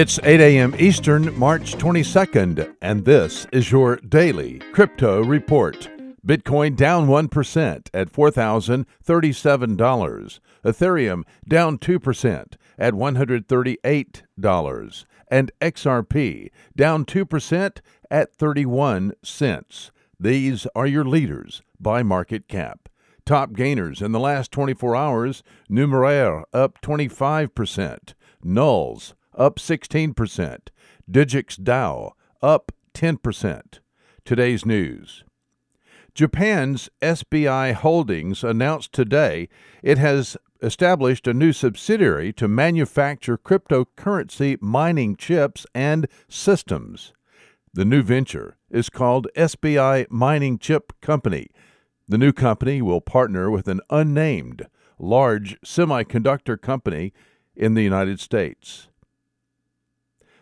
It's 8 a.m. Eastern, March 22nd, and this is your daily crypto report. Bitcoin down 1% at $4,037. Ethereum down 2% at $138. And XRP down 2% at 31 cents. These are your leaders by market cap. Top gainers in the last 24 hours Numeraire up 25%, NULS up 16%, Digix DAO up 10%. Today's news. Japan's SBI Holdings announced today it has established a new subsidiary to manufacture cryptocurrency mining chips and systems. The new venture is called SBI Mining Chip Company. The new company will partner with an unnamed large semiconductor company in the United States.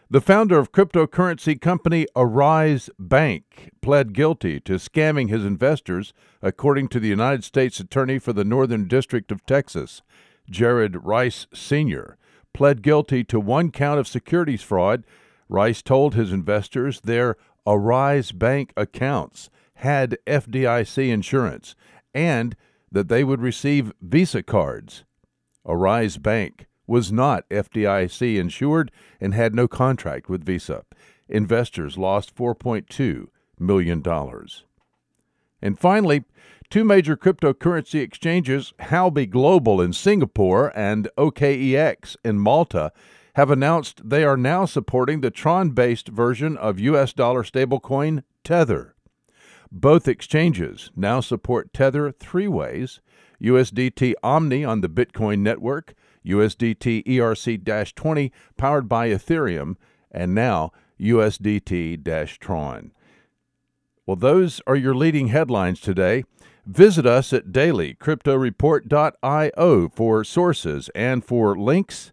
The founder of cryptocurrency company Arise Bank pled guilty to scamming his investors, according to the United States Attorney for the Northern District of Texas, Jared Rice Sr., pled guilty to one count of securities fraud. Rice told his investors their Arise Bank accounts had FDIC insurance and that they would receive Visa cards. Arise Bank was not FDIC insured and had no contract with Visa. Investors lost $4.2 million. And finally, two major cryptocurrency exchanges, Huobi Global in Singapore and OKEX in Malta, have announced they are now supporting the Tron based version of US dollar stablecoin Tether. Both exchanges now support Tether three ways USDT Omni on the Bitcoin network, USDT ERC 20 powered by Ethereum, and now USDT Tron. Well, those are your leading headlines today. Visit us at dailycryptoreport.io for sources and for links.